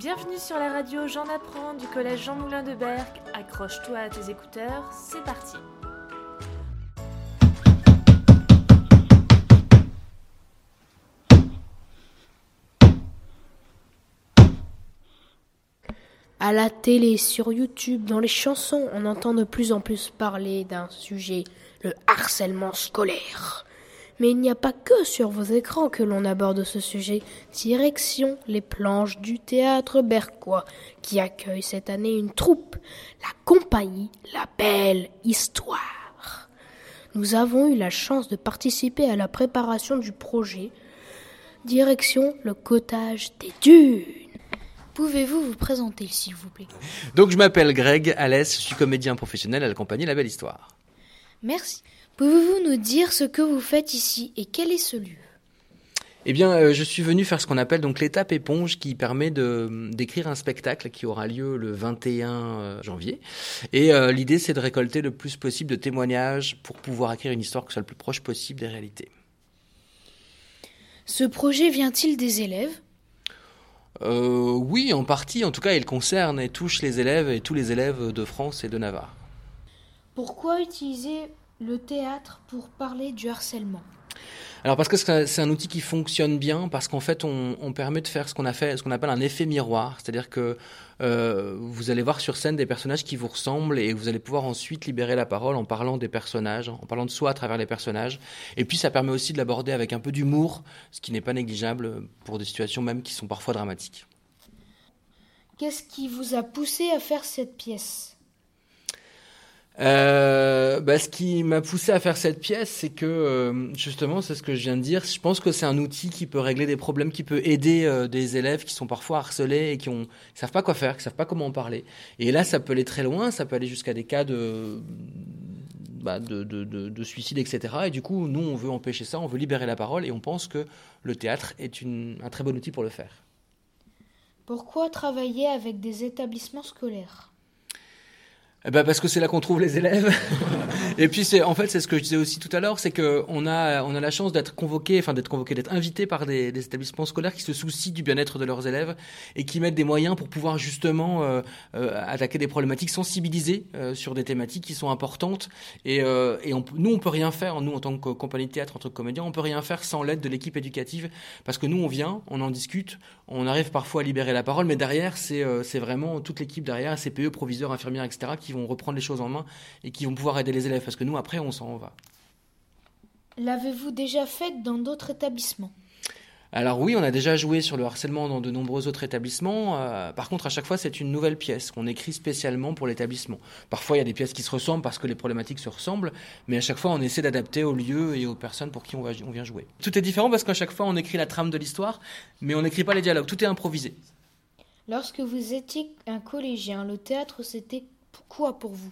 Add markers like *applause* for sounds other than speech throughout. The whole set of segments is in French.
Bienvenue sur la radio J'en apprends du collège Jean Moulin de Berck. Accroche-toi à tes écouteurs, c'est parti. À la télé, sur YouTube, dans les chansons, on entend de plus en plus parler d'un sujet, le harcèlement scolaire. Mais il n'y a pas que sur vos écrans que l'on aborde ce sujet. Direction les planches du théâtre berquois, qui accueille cette année une troupe, la compagnie La Belle Histoire. Nous avons eu la chance de participer à la préparation du projet. Direction le cottage des dunes. Pouvez-vous vous présenter, s'il vous plaît? Donc je m'appelle Greg Alès, je suis comédien professionnel à la compagnie La Belle Histoire. Merci. Pouvez-vous nous dire ce que vous faites ici et quel est ce lieu? Eh bien, euh, je suis venu faire ce qu'on appelle donc l'étape éponge qui permet de d'écrire un spectacle qui aura lieu le 21 euh, janvier. Et euh, l'idée, c'est de récolter le plus possible de témoignages pour pouvoir écrire une histoire qui soit le plus proche possible des réalités. Ce projet vient-il des élèves? Euh, oui, en partie. En tout cas, il concerne et touche les élèves et tous les élèves de France et de Navarre. Pourquoi utiliser le théâtre pour parler du harcèlement Alors parce que c'est un- outil qui fonctionne bien, parce qu'en fait on, on permet de faire ce qu'on a fait, ce qu'on appelle un effet miroir, c'est-à-dire que euh, vous allez voir sur scène des personnages qui vous ressemblent et vous allez pouvoir ensuite libérer la parole en parlant des personnages, en parlant de soi à travers les personnages. Et puis ça permet aussi de l'aborder avec un peu d'humour, ce qui n'est pas négligeable pour des situations même qui sont parfois dramatiques. Qu'est-ce qui vous a poussé à faire cette pièce? Euh, bah, ce qui m'a poussé à faire cette pièce, c'est que euh, justement, c'est ce que je viens de dire. Je pense que c'est un outil qui peut régler des problèmes, qui peut aider euh, des élèves qui sont parfois harcelés et qui ont, qui savent pas quoi faire, qui savent pas comment en parler. Et là, ça peut aller très loin, ça peut aller jusqu'à des cas de, bah, de, de, de, de suicide, etc. Et du coup, nous, on veut empêcher ça, on veut libérer la parole, et on pense que le théâtre est un très bon outil pour le faire. Pourquoi travailler avec des établissements scolaires? Ben parce que c'est là qu'on trouve les élèves. et puis c'est en fait c'est ce que je disais aussi tout à l'heure, c'est que on a on a la chance d'être convoqué, enfin d'être convoqué, d'être invité par des, des établissements scolaires qui se soucient du bien-être de leurs élèves et qui mettent des moyens pour pouvoir justement euh, euh, attaquer des problématiques, sensibiliser euh, sur des thématiques qui sont importantes. Et, euh, et on, nous on peut rien faire, nous en tant que compagnie de théâtre, en tant que comédien, on peut rien faire sans l'aide de l'équipe éducative parce que nous on vient, on en discute, on arrive parfois à libérer la parole, mais derrière c'est euh, c'est vraiment toute l'équipe derrière, CPE, proviseurs, infirmières, etc. vont reprendre les choses en main et qui vont pouvoir aider les élèves parce que nous après on s'en va. L'avez-vous déjà fait dans d'autres établissements? Alors oui, on a déjà joué sur le harcèlement dans de nombreux autres établissements. Euh, par contre, à chaque fois, c'est une nouvelle pièce qu'on écrit spécialement pour l'établissement. Parfois, il y a des pièces qui se ressemblent parce que les problématiques se ressemblent, mais à chaque fois, on essaie d'adapter au lieu et aux personnes pour qui on, va, on vient jouer. Tout est différent parce qu'à chaque fois, on écrit la trame de l'histoire, mais on n'écrit pas les dialogues. Tout est improvisé. Lorsque vous étiez un collégien, le théâtre c'était quoi pour vous?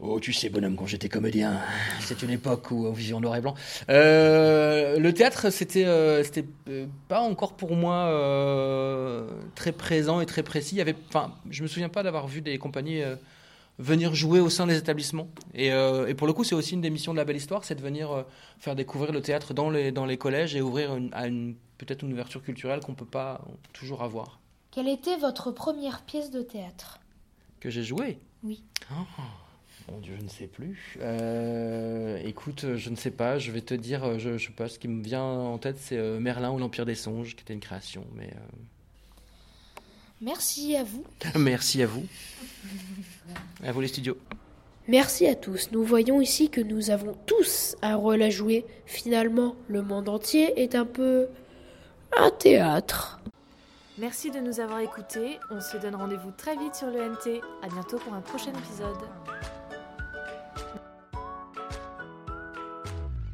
Oh, tu sais, bonhomme, quand j'étais comédien, c'est une époque où on vivait en noir et blanc. Euh, le théâtre, c'était, euh, c'était euh, pas encore pour moi euh, très présent et très précis. Il y avait, enfin, je me souviens pas d'avoir vu des compagnies venir jouer au sein des établissements. Et, et pour le coup, c'est aussi une des missions de la belle histoire, c'est de venir faire découvrir le théâtre dans les dans les collèges et ouvrir une, à une peut-être une ouverture culturelle qu'on peut pas toujours avoir. Quelle était votre première pièce de théâtre? Que j'ai joué. Oui. Oh, mon Dieu, je ne sais plus. Euh, écoute, je ne sais pas. Je vais te dire, euh, je, je sais pas. Ce qui me vient en tête, c'est euh, Merlin ou l'Empire des songes, qui était une création. Mais Merci à vous. euh, *laughs* merci à vous. À vous les studios. Merci à tous. Nous voyons ici que nous avons tous un rôle à jouer. Finalement, le monde entier est un peu un théâtre. Merci de nous avoir écoutés. On se donne rendez-vous très vite sur le NT. À bientôt pour un prochain épisode.